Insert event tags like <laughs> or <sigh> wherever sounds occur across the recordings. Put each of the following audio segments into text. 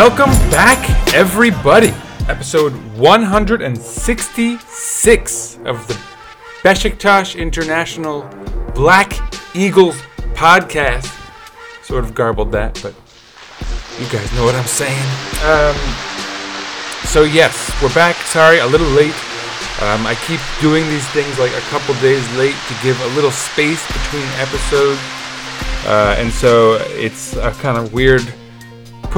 Welcome back, everybody. Episode 166 of the Besiktas International Black Eagles podcast. Sort of garbled that, but you guys know what I'm saying. Um, so yes, we're back. Sorry, a little late. Um, I keep doing these things like a couple days late to give a little space between episodes, uh, and so it's a kind of weird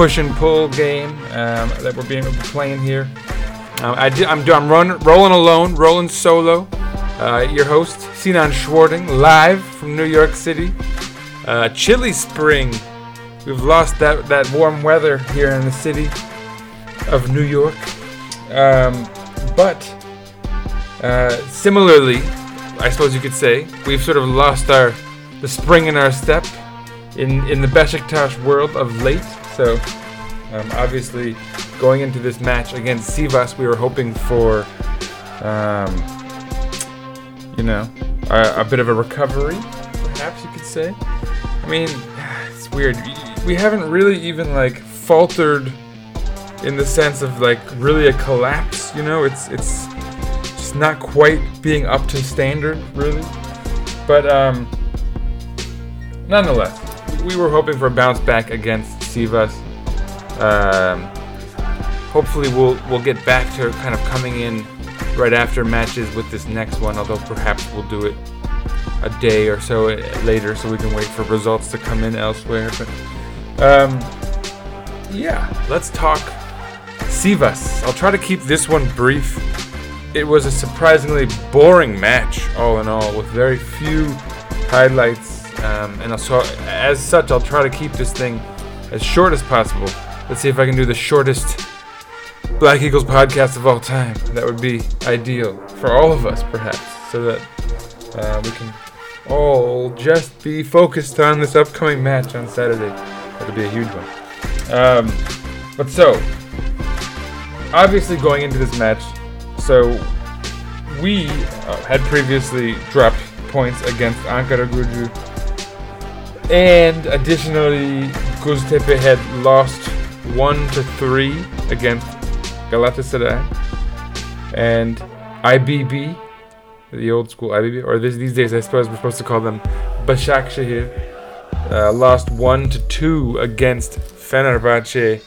push and pull game um, that we're being playing here. Um, I do, I'm, I'm run, rolling alone, rolling solo. Uh, your host, Sinan Schwarting, live from New York City. Uh, chilly spring. We've lost that, that warm weather here in the city of New York. Um, but uh, similarly, I suppose you could say, we've sort of lost our the spring in our step in in the Besiktas world of late. So um, obviously, going into this match against Sivas, we were hoping for, um, you know, a, a bit of a recovery, perhaps you could say. I mean, <sighs> it's weird. We haven't really even like faltered in the sense of like really a collapse. You know, it's it's just not quite being up to standard, really. But um, nonetheless, we were hoping for a bounce back against Sivas. Um, hopefully, we'll we'll get back to kind of coming in right after matches with this next one. Although perhaps we'll do it a day or so later, so we can wait for results to come in elsewhere. But um, yeah, let's talk Sivas. I'll try to keep this one brief. It was a surprisingly boring match, all in all, with very few highlights. Um, and so, as such, I'll try to keep this thing as short as possible. Let's see if I can do the shortest Black Eagles podcast of all time. That would be ideal for all of us, perhaps, so that uh, we can all just be focused on this upcoming match on Saturday. That'll be a huge one. Um, but so, obviously, going into this match, so we uh, had previously dropped points against Ankara Gucu, and additionally, Göztepe had lost one to three against Galatasaray, and IBB, the old school IBB, or this, these days I suppose we're supposed to call them Başakşehir, uh, lost one to two against Fenerbahce.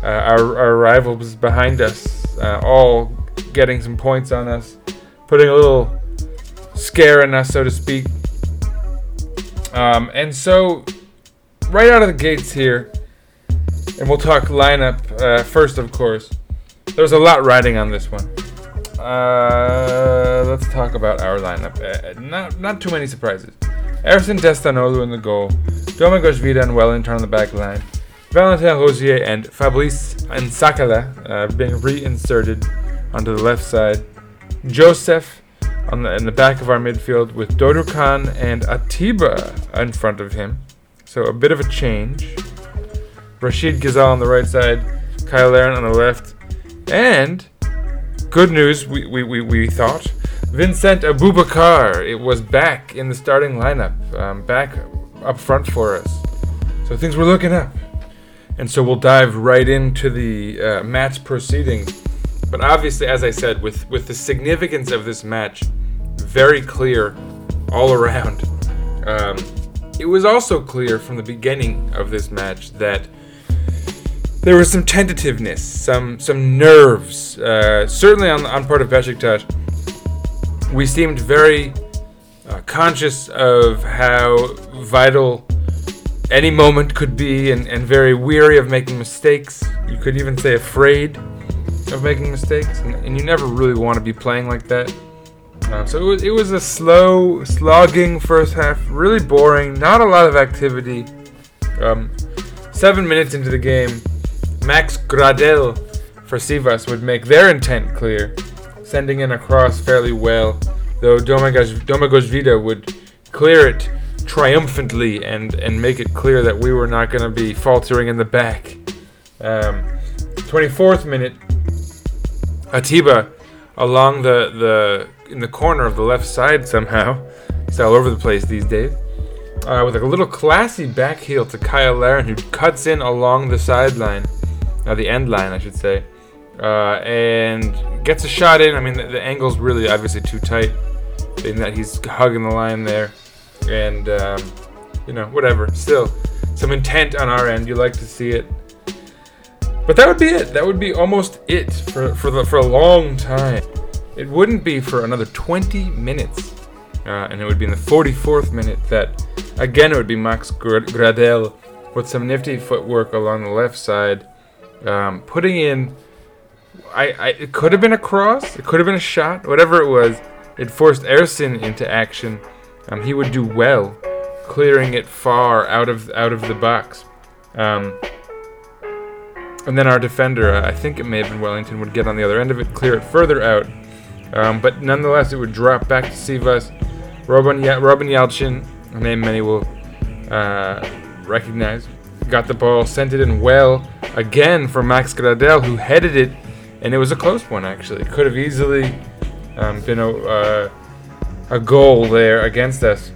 Uh, our, our rivals behind us, uh, all getting some points on us, putting a little scare in us, so to speak. Um, and so, right out of the gates here, and we'll talk lineup uh, first, of course. There's a lot riding on this one. Uh, let's talk about our lineup. Uh, not not too many surprises. Ersin Destanoğlu in the goal, Domagoj Vida and Wellington on the back line, Valentin Rosier and Fabrice Nsakala uh, being reinserted onto the left side, Joseph on the in the back of our midfield with Dorukhan and Atiba in front of him. So a bit of a change. Rachid Ghezzal on the right side, Kyle Larin on the left, and good news, we, we, we, we thought, Vincent Aboubakar, it was back in the starting lineup, um, back up front for us. So things were looking up. And so we'll dive right into the uh, match proceedings. But obviously, as I said, with, with the significance of this match very clear all around, um, it was also clear from the beginning of this match that there was some tentativeness, some some nerves, uh, certainly on on part of Besiktas. We seemed very uh, conscious of how vital any moment could be, and, and very weary of making mistakes. You could even say afraid of making mistakes, and, and you never really want to be playing like that. So it was, it was a slow, slogging first half, really boring, not a lot of activity. Um, seven minutes into the game, Max Gradel for Sivas would make their intent clear, sending in a cross fairly well, though Domagoj, Domagoj Vida would clear it triumphantly and, and make it clear that we were not going to be faltering in the back. Um, 24th minute, Atiba along the, the in the corner of the left side somehow. It's all over the place these days. Uh, with a little classy back heel to Kyle Larin, who cuts in along the sideline, uh, the end line, I should say, uh, and gets a shot in. I mean, the, the, angle's really obviously too tight, in that he's hugging the line there, and um, you know, whatever. Still, some intent on our end. You like to see it. But that would be it. That would be almost it for for the, for a long time. It wouldn't be for another 20 minutes, uh, and it would be in the 44th minute that again it would be Max Gradel with some nifty footwork along the left side, um, putting in. I, I it could have been a cross, it could have been a shot, whatever it was. It forced Ersin into action. Um, he would do well, clearing it far out of out of the box. Um, and then our defender, I think it may have been Wellington, would get on the other end of it, clear it further out. Um, but nonetheless, it would drop back to Sivas. Robin, Ye- Robin Yalçın, a name many will uh, recognize, got the ball, sent it in well again for Max Gradel, who headed it, and it was a close one actually. Could have easily um, been a, uh, a goal there against us,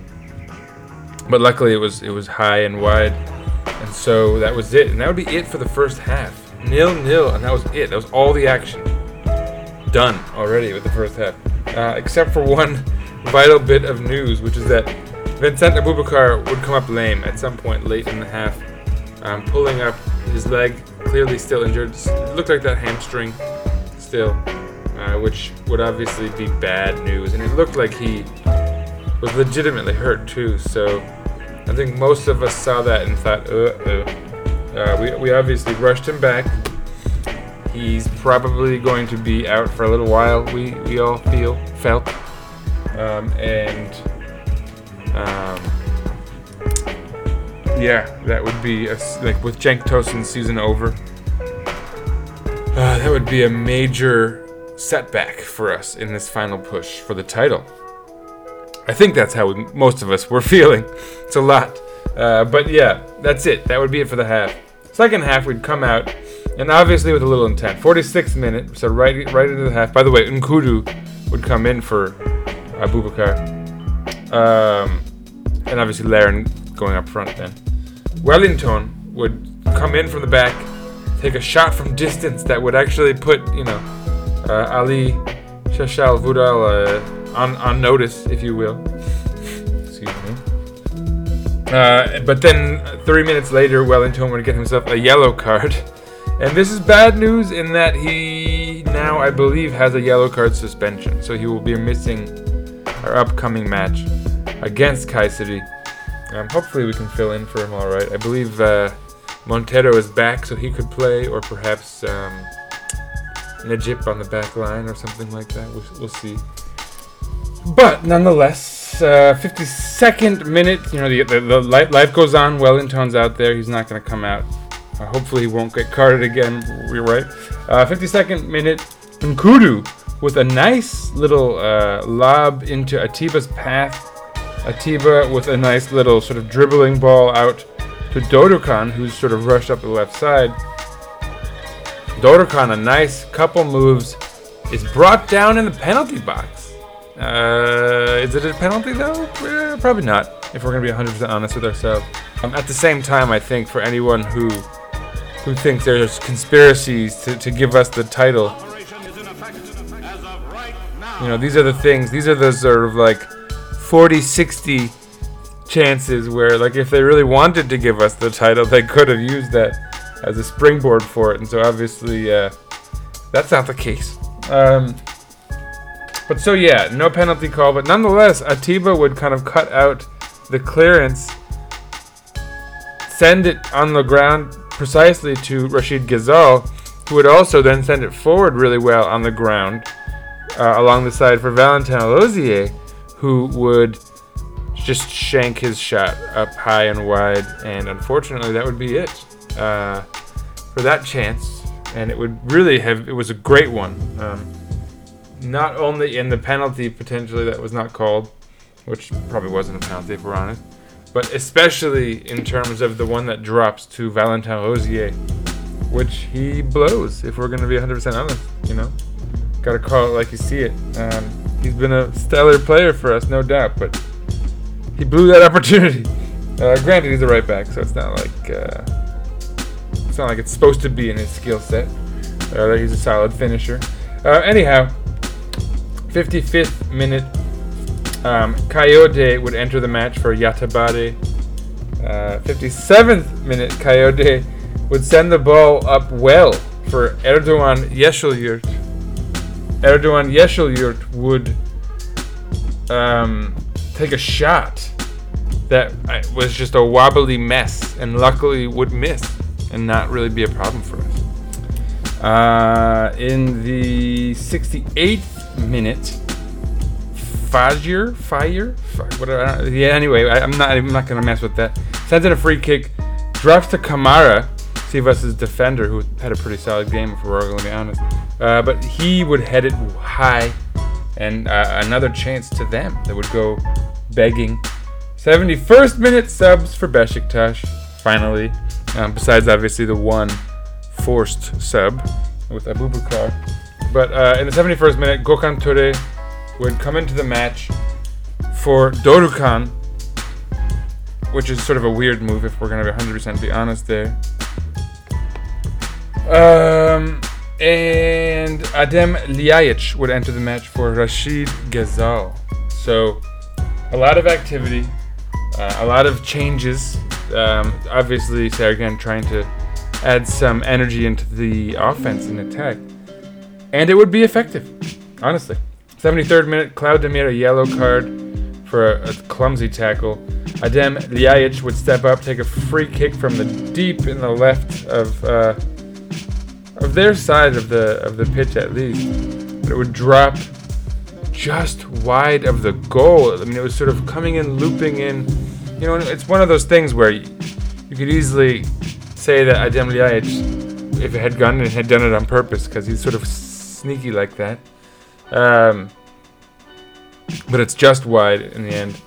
but luckily it was it was high and wide, and so that was it. And that would be it for the first half nil nil, and that was it. That was all the action done already with the first half, uh, except for one vital bit of news, which is that Vincent Aboubakar would come up lame at some point late in the half, um, pulling up his leg, clearly still injured. It looked like that hamstring still, uh, which would obviously be bad news, and it looked like he was legitimately hurt too. So I think most of us saw that and thought, uh, uh. Uh, we, we obviously rushed him back. He's probably going to be out for a little while. We we all feel felt, um, and um, yeah, that would be a, like with Cenk Tosun's season over. Uh, that would be a major setback for us in this final push for the title. I think that's how we, most of us were <laughs> feeling. It's a lot. Uh, but yeah, that's it. That would be it for the half. Second half, we'd come out, and obviously with a little intent. 46th minute, so right right into the half. By the way, N'Koudou would come in for Aboubakar. Um, and obviously Larin going up front then. Wellington would come in from the back, take a shot from distance that would actually put, you know, uh, Ali Şaşal Vural uh, on, on notice, if you will. Excuse me. Uh, but then three minutes later, Wellington would get himself a yellow card. <laughs> And this is bad news in that he now, I believe, has a yellow card suspension. So he will be missing our upcoming match against Kayseri. Um, hopefully, we can fill in for him all right. I believe uh, Montero is back, so he could play, or perhaps um, Necip on the back line or something like that. We'll, we'll see. But nonetheless, uh, 52nd minute. You know, the, the, the life goes on. Wellington's out there. He's not going to come out. Uh, hopefully, he won't get carded again. We're right. Uh, 52nd minute. N'Koudou with a nice little uh, lob into Atiba's path. Atiba with a nice little sort of dribbling ball out to Dorukhan, who's sort of rushed up the left side. Dorukhan, a nice couple moves, is brought down in the penalty box. Uh, is it a penalty though? Eh, probably not. If we're gonna be 100% honest with ourselves. Um, at the same time, I think for anyone who who thinks there's conspiracies to, to give us the title, you know, these are the things. These are the sort of like 40, 60 chances where, like, if they really wanted to give us the title, they could have used that as a springboard for it. And so obviously, uh, that's not the case. Um, but so yeah, no penalty call, but nonetheless, Atiba would kind of cut out the clearance, send it on the ground precisely to Rachid Ghezzal, who would also then send it forward really well on the ground. uh, along the side for Valentin Rosier, who would just shank his shot up high and wide, and unfortunately, that would be it uh, for that chance. And it would really have, it was a great one. Um, not only in the penalty potentially that was not called, which probably wasn't a penalty if we're honest, but especially in terms of the one that drops to Valentin Rosier, which he blows, if we're going to be 100% honest, you know? Gotta call it like you see it. Um, he's been a stellar player for us, no doubt, but he blew that <laughs> opportunity. Uh, granted, he's a right back, so it's not like uh, it's not like it's supposed to be in his skill set. Uh, he's a solid finisher. Uh, anyhow, 55th minute, um, Kayode would enter the match for Yatabare. Uh, 57th minute, Kayode would send the ball up well for Erdogan Yeşilyurt. Erdogan Yeşilyurt would um, take a shot that uh, was just a wobbly mess and luckily would miss and not really be a problem for us. Uh, in the 68th minute, Fajr, Fire, whatever. Yeah. Anyway, I, I'm not. I'm not gonna mess with that. Sends in a free kick, drops to Kamara, Sivas' defender, who had a pretty solid game, if we're all to be honest. Uh, but he would head it high, and uh, another chance to them that would go begging. 71st minute subs for Besiktas, finally. Um, besides, obviously, the one forced sub with Aboubakar. But uh, in the 71st minute, Gökhan Töre would come into the match for Dorukhan, which is sort of a weird move if we're going to be 100% be honest there. Um, and Adem Ljajic would enter the match for Rachid Ghezzal. So, a lot of activity, uh, a lot of changes. Um, obviously, Sergen trying to add some energy into the offense and attack. And it would be effective, honestly. 73rd minute, Claudemir a yellow card for a, a clumsy tackle. Adem Ljajic would step up, take a free kick from the deep in the left of uh, of their side of the of the pitch at least. But it would drop just wide of the goal. I mean, it was sort of coming in, looping in. You know, it's one of those things where you, you could easily say that Adem Ljajic, if it had gone and had done it on purpose, because he's sort of sneaky like that. Um, but it's just wide in the end.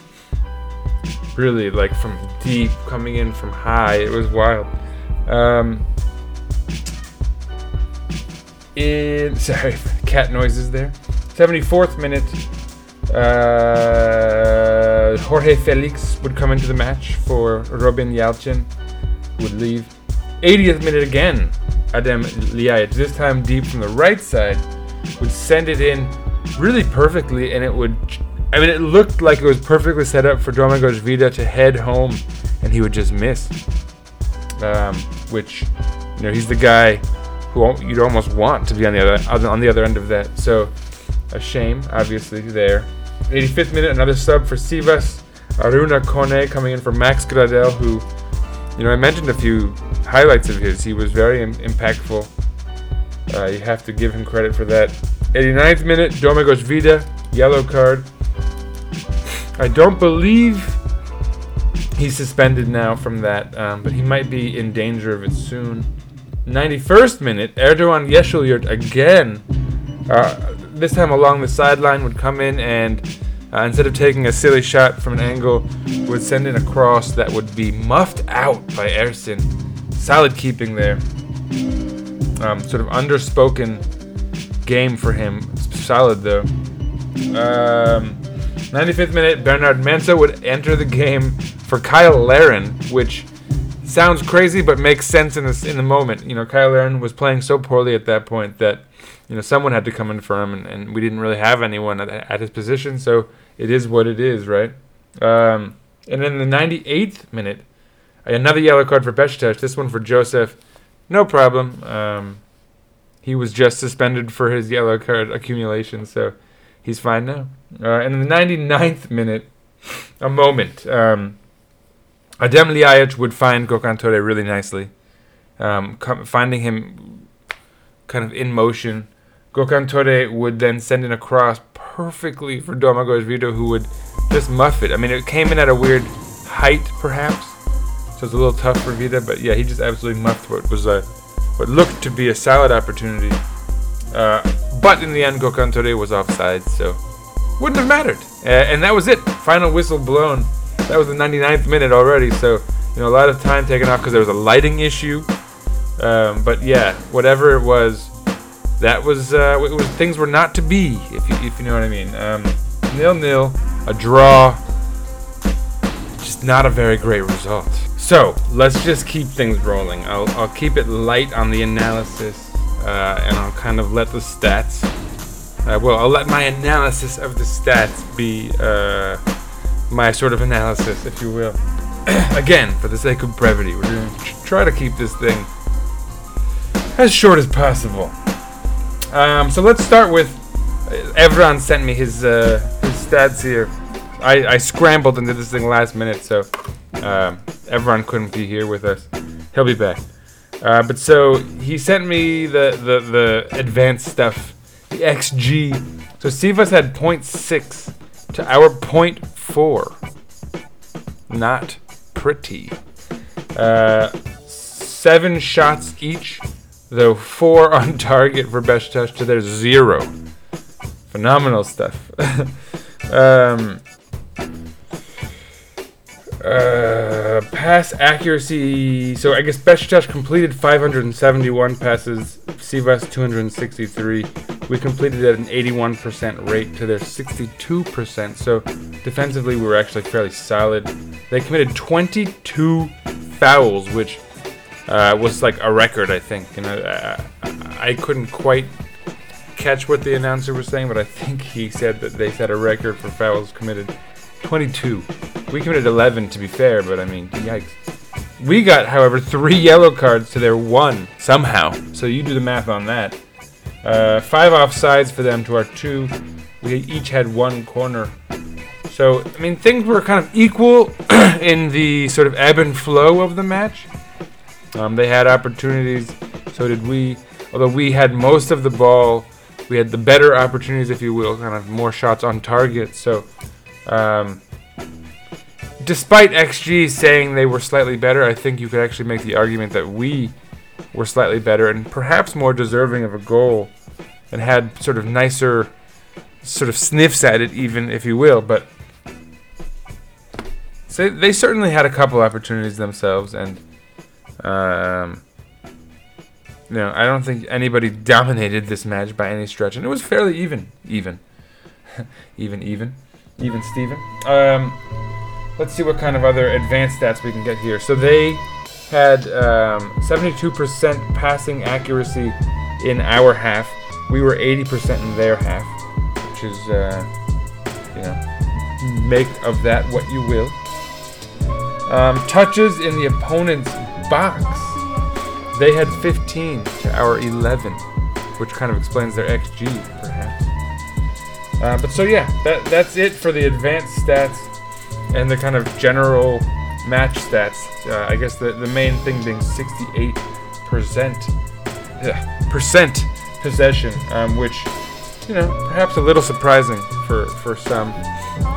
Really, like from deep, coming in from high. It was wild. Um, in <laughs> sorry, cat noises there. 74th minute, uh, Jorge Felix would come into the match for Robin Yalçın, would leave. 80th minute again, Adem Ljajic, this time deep from the right side, would send it in really perfectly, and it would. I mean, it looked like it was perfectly set up for Domagoj Vida to head home, and he would just miss. Um, which, you know, he's the guy who you'd almost want to be on the other on the other end of that. So, a shame, obviously, there. 85th minute, another sub for Sivas. Aruna Kone coming in for Max Gradel, who, you know, I mentioned a few highlights of his. He was very Im- impactful. Uh, you have to give him credit for that. 89th minute, Domagoj Vida, yellow card. I don't believe he's suspended now from that, um, but he might be in danger of it soon. 91st minute, Erdogan Yeşilyurt again, uh, this time along the sideline, would come in and uh, instead of taking a silly shot from an angle, would send in a cross that would be muffed out by Ersin. Solid keeping there. Um, sort of underspoken game for him. Solid though. Um, 95th minute, Bernard Mensah would enter the game for Kyle Larin, which sounds crazy but makes sense in this in the moment. You know, Kyle Larin was playing so poorly at that point that you know someone had to come in for him, and, and we didn't really have anyone at, at his position. So it is what it is, right? Um, and then the 98th minute, another yellow card for Besiktas. This one for Joseph. No problem. Um, he was just suspended for his yellow card accumulation, so he's fine now. Uh, and in the 99th minute, a moment. Um, Adem Ljajic would find Gökhan Töre really nicely, um, com- finding him kind of in motion, Gökhan Töre would then send in a cross perfectly for Domagoj Vida, who would just muff it. I mean, it came in at a weird height, perhaps, so it's a little tough for Vida. But yeah, he just absolutely muffed what was a what looked to be a solid opportunity. Uh, but in the end, Gökhan Töre was offside, so wouldn't have mattered. Uh, and that was it. Final whistle blown. That was the 99th minute already, so you know a lot of time taken off because there was a lighting issue. Um, but yeah, whatever it was, that was uh, was things were not to be, if you if you know what I mean. Um, nil nil, a draw, not a very great result. So let's just keep things rolling. I'll I'll keep it light on the analysis, uh, and I'll kind of let the stats. Uh, well, I'll let my analysis of the stats be uh, my sort of analysis, if you will. <clears throat> Again, for the sake of brevity, we're going to try to keep this thing as short as possible. Um, so let's start with Evron sent me his uh, his stats here. I, I scrambled into this thing last minute, so um, Evran couldn't be here with us. He'll be back. Uh, but so he sent me the, the, the advanced stuff, the XG. So Sivas had 0.6 to our 0.4. Not pretty. Uh, seven shots each, though four <laughs> on target for Beşiktaş to their zero. Phenomenal stuff. <laughs> um, uh, pass accuracy. So I guess Beşiktaş completed 571 passes, Sivas 263. We completed at an 81% rate to their 62%. So defensively, we were actually fairly solid. They committed 22 fouls, which uh, was like a record, I think. You know, I, I couldn't quite catch what the announcer was saying, but I think he said that they set a record for fouls committed. 22. We committed 11 to be fair, but I mean, yikes. We got, however, three <laughs> yellow cards to their one somehow. So you do the math on that. Uh, five offsides for them to our two. We each had one corner. So, I mean, things were kind of equal <clears throat> in the sort of ebb and flow of the match. Um, they had opportunities, so did we. Although we had most of the ball, we had the better opportunities, if you will, kind of more shots on target. So, um, despite XG saying they were slightly better, I think you could actually make the argument that we were slightly better and perhaps more deserving of a goal and had sort of nicer sort of sniffs at it, even if you will. But so they certainly had a couple opportunities themselves, and um, you know, I don't think anybody <laughs> dominated this match by any stretch, and it was fairly even, even, <laughs> even, even, even. Steven. Um, let's see what kind of other advanced stats we can get here. So they had um, 72% passing accuracy in our half. We were 80% in their half, which is, uh, you know, make of that what you will. Um, touches in the opponent's box. They had 15 to our 11, which kind of explains their XG, perhaps. Uh, but so yeah, that that's it for the advanced stats and the kind of general match stats. Uh, I guess the, the main thing being 68 percent percent possession, um, which you know perhaps a little surprising for for some,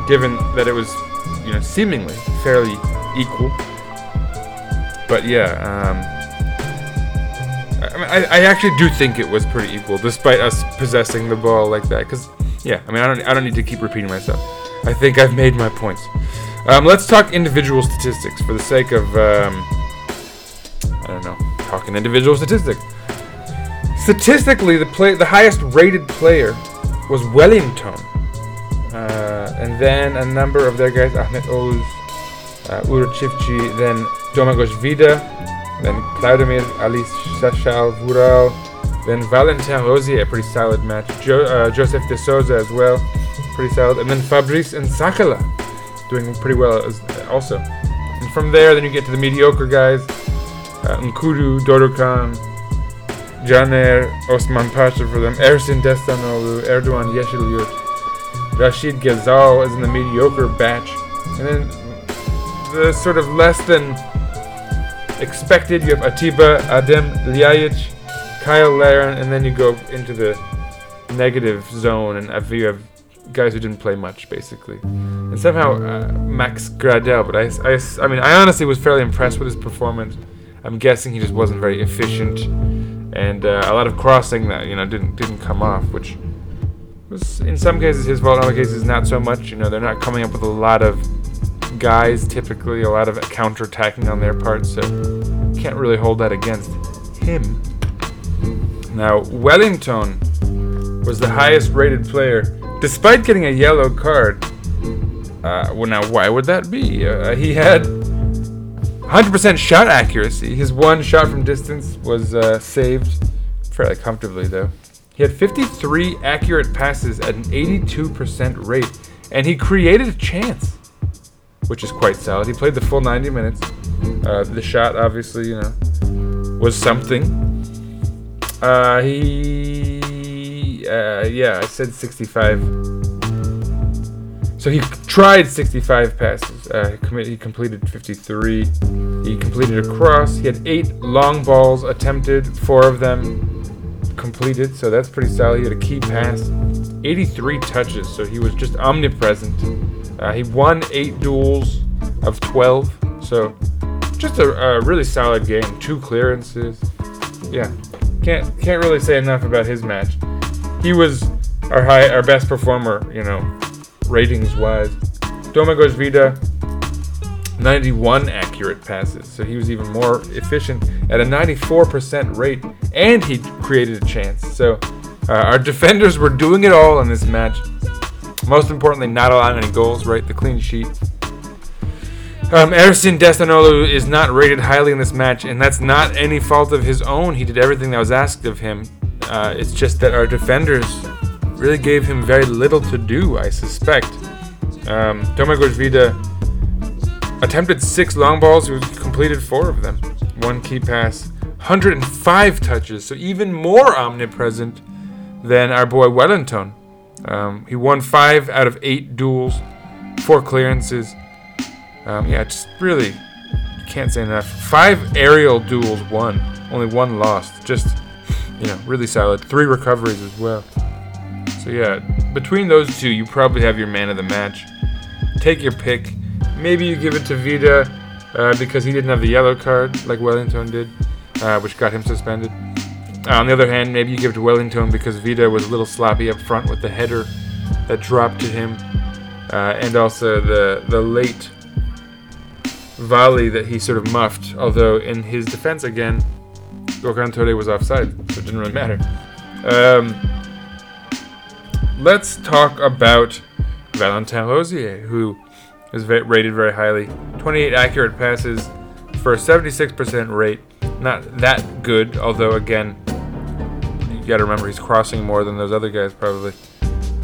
given that it was you know seemingly fairly equal. But yeah, um, I, I actually do think it was pretty equal, despite us possessing the ball like that. Because yeah, I mean I don't I don't need to keep repeating myself. I think I've made my points. Um, let's talk individual statistics for the sake of um, I don't know talking individual statistics. Statistically, the play the highest rated player was Wellington, uh, and then a number of their guys, Ahmed Oğuz, uh, Uğur then Domagoj Vida, then Claudemir Ali Şaşal Vural, then Valentin Rosier, a pretty solid match. Jo- uh, Joseph de Souza as well, pretty solid. And then Fabrice Nsakala doing pretty well as, also. And from there, then you get to the mediocre guys uh, N'Koudou, Dorukhan, Caner, Osmanpaşa for them, Ersin Destanoğlu, Erdoğan Yeşilyurt, Rachid Ghezzal is in the mediocre batch. And then the sort of less than expected, you have Atiba, Adem Ljajic, Kyle Larin, and then you go into the negative zone, and you have guys who didn't play much, basically. And somehow uh, Max Gradel, but I, I, I mean, I honestly was fairly impressed with his performance. I'm guessing he just wasn't very efficient, and uh, a lot of crossing that you know didn't didn't come off, which was in some cases his fault, in other cases not so much. You know, they're not coming up with a lot of guys typically, a lot of counter-attacking on their part, so can't really hold that against him. Now Wellington was the highest rated player, despite getting a yellow card. Uh, well, now why would that be? Uh, he had 100% shot accuracy. His one shot from distance was uh, saved fairly comfortably, though. He had 53 accurate passes at an 82% rate, and he created a chance, which is quite solid. He played the full 90 minutes. Uh, the shot, obviously, you know, was something. Uh, he, uh, yeah, I said 65. So he tried 65 passes. Uh, he, completed 53. He completed a cross. He had eight long balls attempted, four of them completed, so that's pretty solid. He had a key pass, 83 touches, so he was just omnipresent. Uh, he won eight duels of 12, so just a, a really solid game. Two clearances. Yeah, can't can't really say enough about his match. He was our high, our best performer, you know, ratings wise. Domagoj Vida, 91 accurate passes, so he was even more efficient at a 94% rate, and he created a chance. So uh, our defenders were doing it all in this match. Most importantly, not allowing any goals, right? The clean sheet. Um, Ersin Destanoglu is not rated highly in this match, and that's not any fault of his own. He did everything that was asked of him. Uh, it's just that our defenders really gave him very little to do, I suspect. Um, Domagoj Vida attempted six long balls, he completed four of them. One key pass, 105 touches, so even more omnipresent than our boy Wellington. Um, he won five out of eight duels, four clearances. Um, yeah, just really can't say enough. Five aerial duels won, only one lost. Just you know, really solid. Three recoveries as well. So yeah, between those two, you probably have your man of the match. Take your pick. Maybe you give it to Vida uh, because he didn't have the yellow card like Wellington did, uh, which got him suspended. Uh, on the other hand, maybe you give it to Wellington because Vida was a little sloppy up front with the header that dropped to him, uh, and also the the late volley that he sort of muffed. Although in his defense again, Gökhan Töre was offside, so it didn't really matter. Um, let's talk about Valentin Rosier, who is rated very highly. 28 accurate passes for a 76% rate. Not that good, although again, you got to remember he's crossing more than those other guys probably.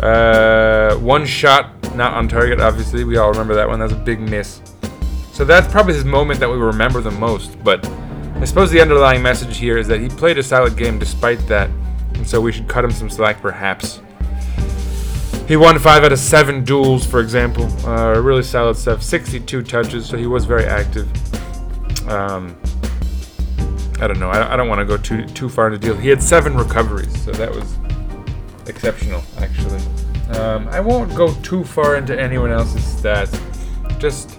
Uh, one shot, not on target. Obviously, we all remember that one. That was a big miss. So that's probably his moment that we remember the most. But I suppose the underlying message here is that he played a solid game despite that, and so we should cut him some slack, perhaps. He won five out of seven duels, for example. Uh, really solid stuff. 62 touches, so he was very active. Um, I don't know. I, I don't want to go too too far into deal. He had seven recoveries, so that was exceptional, actually. Um, I won't go too far into anyone else's stats. Just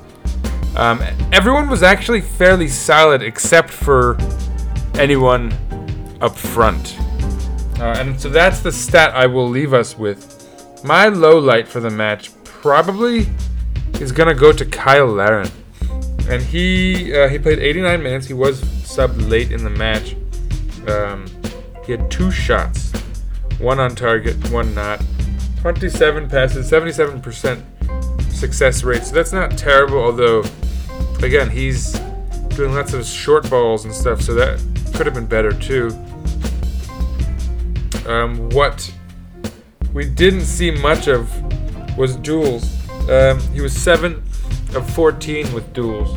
um, everyone was actually fairly solid, except for anyone up front. Uh, and so that's the stat I will leave us with. My low light for the match probably is gonna go to Kyle Larin, and he uh, he played 89 minutes. He was subbed late in the match. Um, he had two shots, one on target, one not. 27 passes, 77% success rate. So that's not terrible. Although, again, he's doing lots of short balls and stuff, so that could have been better too. Um, what we didn't see much of was duels. Um, he was 7 of 14 with duels.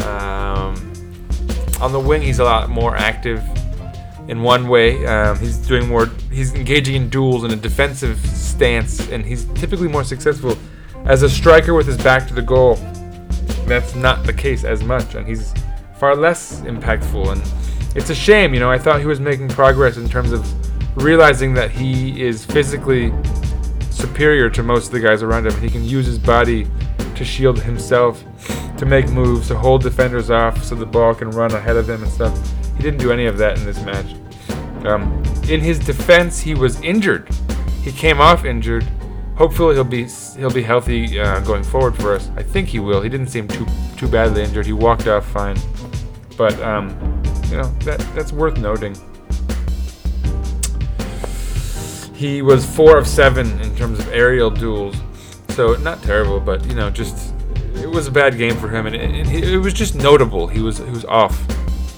Um, on the wing, he's a lot more active in one way. Um, he's doing more, he's engaging in duels in a defensive stance, and he's typically more successful as a striker with his back to the goal. That's not the case as much, and he's far less impactful. And it's a shame, you know. I thought he was making progress in terms of realizing that he is physically superior to most of the guys around him. He can use his body to shield himself, to make moves, to hold defenders off so the ball can run ahead of him and stuff. He didn't do any of that in this match. Um, in his defense, he was injured. He came off injured. Hopefully, he'll be he'll be healthy uh, going forward for us. I think he will. He didn't seem too too badly injured. He walked off fine. But um, you know that that's worth noting. He was four of seven in terms of aerial duels, so not terrible, but you know just it was a bad game for him, and it, it, it was just notable. He was he was off.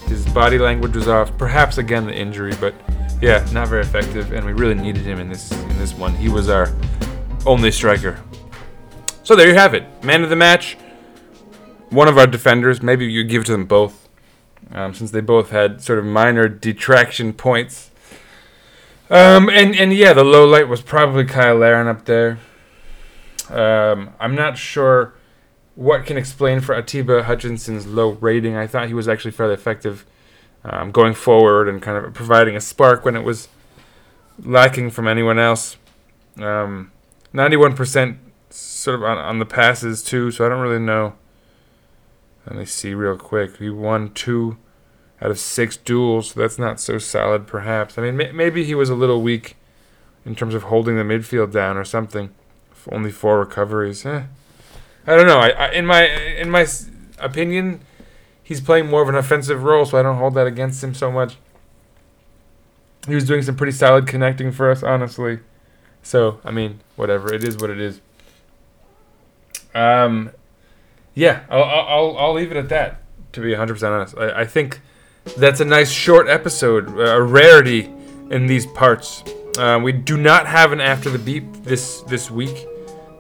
His body language was off. Perhaps again the injury, but yeah, not very effective, and we really needed him in this in this one. He was our only striker. So there you have it, man of the match. One of our defenders. Maybe you give to them both, um, since they both had sort of minor detraction points. Um, and and yeah, the low light was probably Kyle Larin up there. Um, I'm not sure what can explain for Atiba Hutchinson's low rating. I thought he was actually fairly effective um, going forward and kind of providing a spark when it was lacking from anyone else. Um, 91% sort of on, on the passes too, so I don't really know. Let me see real quick. He won two out of six duels, so that's not so solid, perhaps. I mean, may- maybe he was a little weak in terms of holding the midfield down or something. Only four recoveries. Eh. I don't know. I, I in my in my opinion, he's playing more of an offensive role, so I don't hold that against him so much. He was doing some pretty solid connecting for us, honestly. So I mean, whatever. It is what it is. Um, yeah, I'll I'll I'll, leave it at that. To be 100 percent honest, I, I think that's a nice short episode, a rarity in these parts. Uh, we do not have an after the beep this this week.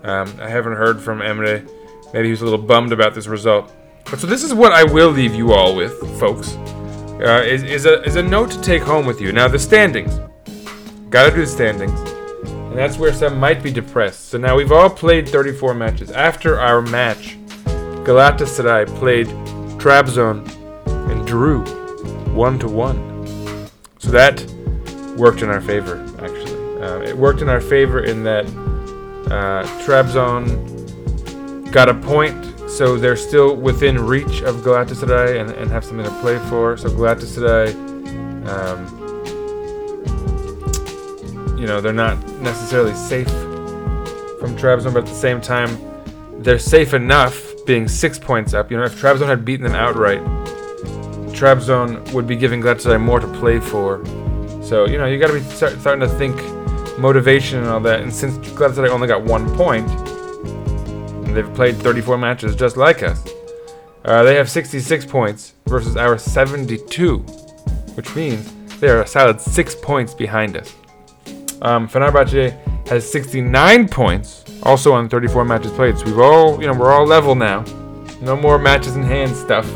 Um, I haven't heard from Emre. Maybe he was a little bummed about this result. But so this is what I will leave you all with, folks. Uh, is, is a is a note to take home with you. Now the standings. Gotta do the standings. And that's where some might be depressed. So now we've all played 34 matches. After our match, Galatasaray played Trabzon and drew one to one. So that worked in our favor, actually. Uh, it worked in our favor in that uh, Trabzon got a point, so they're still within reach of Galatasaray and, and have something to play for. So Galatasaray, um, you know, they're not necessarily safe from Trabzon, but at the same time, they're safe enough being six points up. You know, if Trabzon had beaten them outright, Trabzon would be giving Galatasaray more to play for. So, you know, you got to be start, starting to think motivation and all that. And since Galatasaray only got one point, and they've played 34 matches just like us, uh, they have 66 points versus our 72, which means they are a solid six points behind us. Um, Fenerbahce has 69 points, also on 34 matches played. So we've all, you know, we're all level now. No more matches in hand stuff.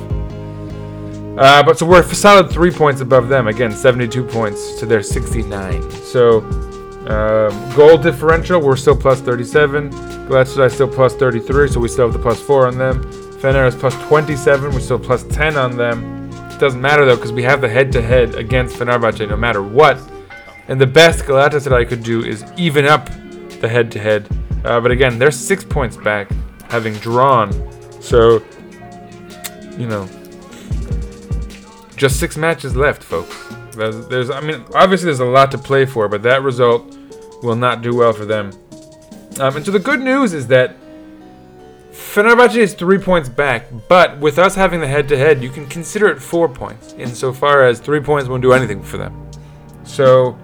Uh, but so we're solid three points above them. Again, 72 points to their 69. So um, goal differential, we're still plus 37. Galatasaray still plus 33, so we still have the plus four on them. Fener is plus 27, we're still plus 10 on them. It doesn't matter though, because we have the head-to-head against Fenerbahce no matter what. And the best Galatasaray could do is even up the head-to-head. Uh, but again, they're six points back, having drawn. So, you know, just six matches left, folks. There's, there's, I mean, obviously there's a lot to play for, but that result will not do well for them. Um, and so the good news is that Fenerbahce is three points back, but with us having the head-to-head, you can consider it four points, insofar as three points won't do anything for them. So,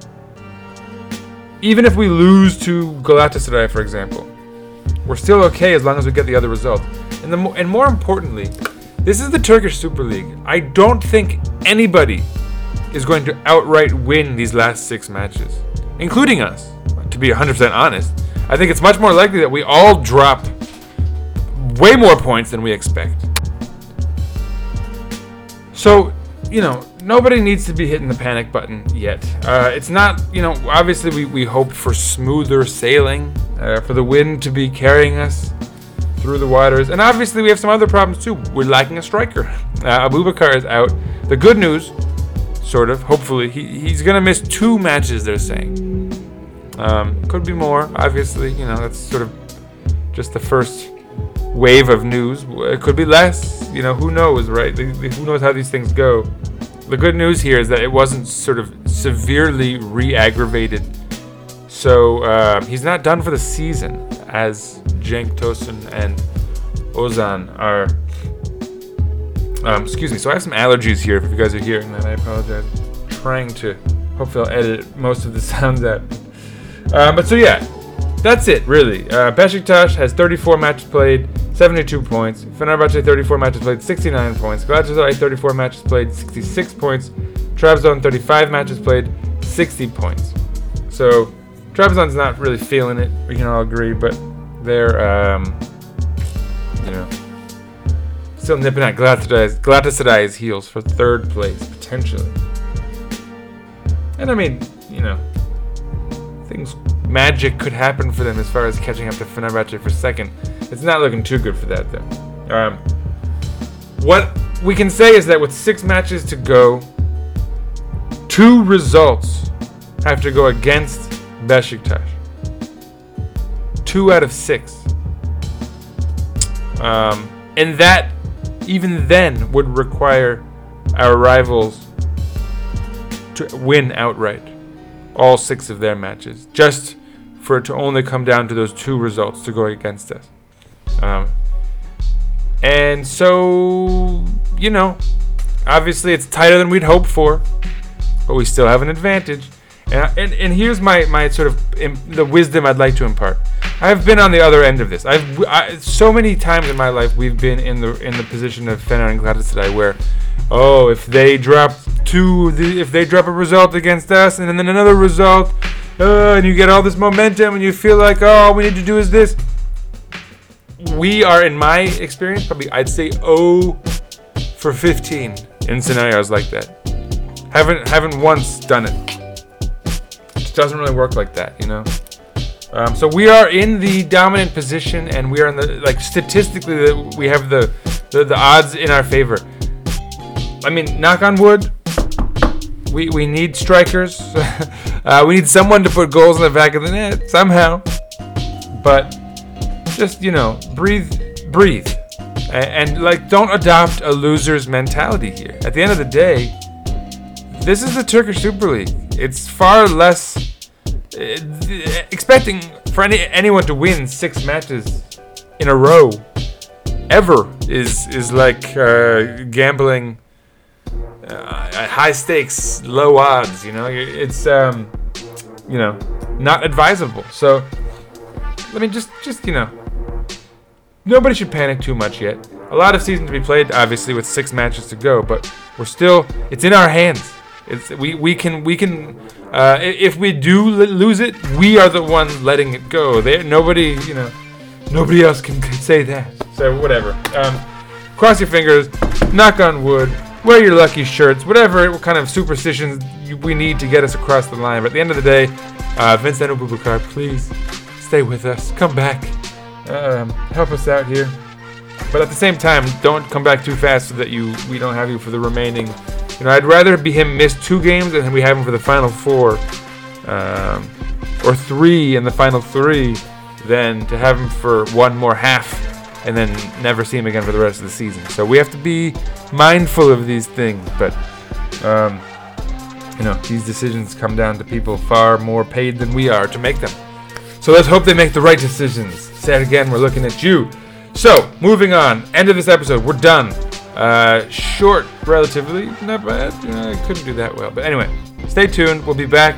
even if we lose to Galatasaray, for example, we're still okay as long as we get the other result. And the and more importantly, this is the Turkish Super League. I don't think anybody is going to outright win these last six matches, including us. To be 100% honest, I think it's much more likely that we all drop way more points than we expect. So, you know, nobody needs to be hitting the panic button yet. Uh, it's not, you know, obviously we, we hope for smoother sailing, uh, for the wind to be carrying us through the waters. And obviously we have some other problems too. We're lacking a striker. Uh, Aboubakar is out. The good news sort of. Hopefully, he, he's gonna miss two matches. They're saying. Um, could be more. Obviously, you know that's sort of just the first wave of news. It could be less. You know, who knows, right? Who knows how these things go? The good news here is that it wasn't sort of severely re-aggravated. So uh, he's not done for the season, as Cenk Tosun and Ozan are. Um, excuse me. So I have some allergies here. If you guys are hearing that, I apologize. trying to. Hopefully, I'll edit most of the <laughs> sounds out. Uh, but so yeah, that's it really. Uh, Besiktas has 34 matches played, 72 points. Fenerbahce 34 matches played, 69 points. Galatasaray 34 matches played, 66 points. Trabzon 35 matches played, 60 points. So Trabzon's not really feeling it. We can all agree, but they're um, you know still nipping at Galatasaray's, Galatasaray's heels for third place potentially. And I mean, you know, things magic could happen for them as far as catching up to Fenerbahce for second. It's not looking too good for that though. Um, what we can say is that with six matches to go, two results have to go against Besiktas. Two out of six. Um, and that, even then, would require our rivals to win outright all six of their matches, just for it to only come down to those two results to go against us. Um, and so, you know, obviously it's tighter than we'd hoped for, but we still have an advantage. And, and, and here's my, my sort of the wisdom I'd like to impart. I've been on the other end of this. I've I, so many times in my life we've been in the in the position of Fener and Galatasaray where, oh, if they drop two, the, if they drop a result against us and then another result, uh, and you get all this momentum and you feel like, oh, all we need to do is this. We are, in my experience, probably I'd say 0 for 15 in scenarios like that. Haven't haven't once done it. It doesn't really work like that, you know. Um, so we are in the dominant position, and we are in the like statistically we have the, the the odds in our favor. I mean, knock on wood. We we need strikers. <laughs> uh, we need someone to put goals in the back of the net somehow. But just you know, breathe, breathe, and, and like don't adopt a loser's mentality here. At the end of the day, this is the Turkish Super League. It's far less uh, expecting for any anyone to win six matches in a row ever is is like uh, gambling uh, high stakes, low odds. You know, it's um, you know not advisable. So let me just just you know nobody should panic too much yet. A lot of season to be played, obviously, with six matches to go, but we're still it's in our hands. It's we we can we can uh, if we do lose it, we are the one letting it go. There nobody you know nobody else can say that. So whatever. Um, cross your fingers, knock on wood, wear your lucky shirts, whatever kind of superstitions we need to get us across the line. But at the end of the day, uh, Vincent Aboubakar, please stay with us. Come back. Um, help us out here. But at the same time, don't come back too fast so that you we don't have you for the remaining. You know, I'd rather be him miss two games and we have him for the final four, um, or three in the final three, than to have him for one more half and then never see him again for the rest of the season. So we have to be mindful of these things. But um, you know, these decisions come down to people far more paid than we are to make them. So let's hope they make the right decisions. Say it again, we're looking at you. So, moving on. End of this episode. We're done. Uh, short, relatively. Not bad. Uh, I couldn't do that well. But anyway, stay tuned. We'll be back.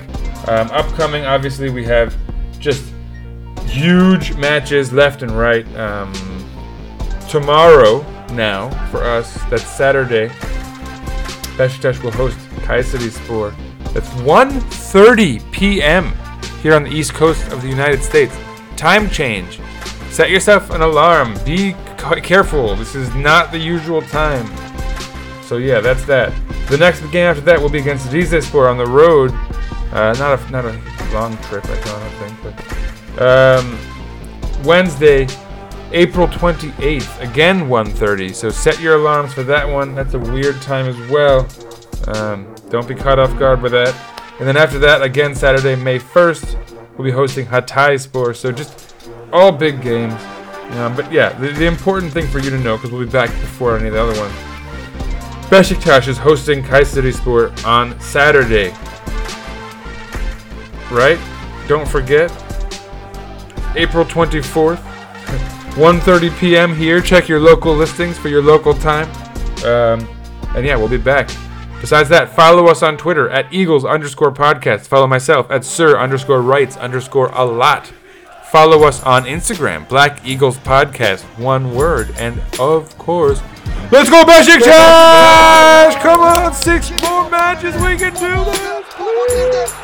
Um, upcoming, obviously, we have just huge matches left and right. Um, tomorrow, now, for us, that's Saturday, Besiktas will host Kayserispor. That's 1.30 p.m. here on the east coast of the United States. Time change. Set yourself an alarm. Be careful. This is not the usual time. So yeah, that's that. The next game after that will be against Rizespor on the road. Uh, not a not a long trip, I don't think, but um, Wednesday, April 28th, again 1:30. So set your alarms for that one. That's a weird time as well. Um, Don't be caught off guard by that. And then after that, again, Saturday, May 1st, we'll be hosting Hatayspor. So just all big games. Um, but yeah, the, the important thing for you to know, because we'll be back before any of the other ones. Besiktas is hosting Kayserispor on Saturday. Right? Don't forget. April 24th, 1:30 p.m. here. Check your local listings for your local time. Um, and yeah, we'll be back. Besides that, follow us on Twitter at Eagles underscore podcast. Follow myself at Sir underscore Writes underscore a lot. Follow us on Instagram, Black Eagles Podcast, one word. And of course, let's go Besiktas! Come on, six more matches, we can do this! Baba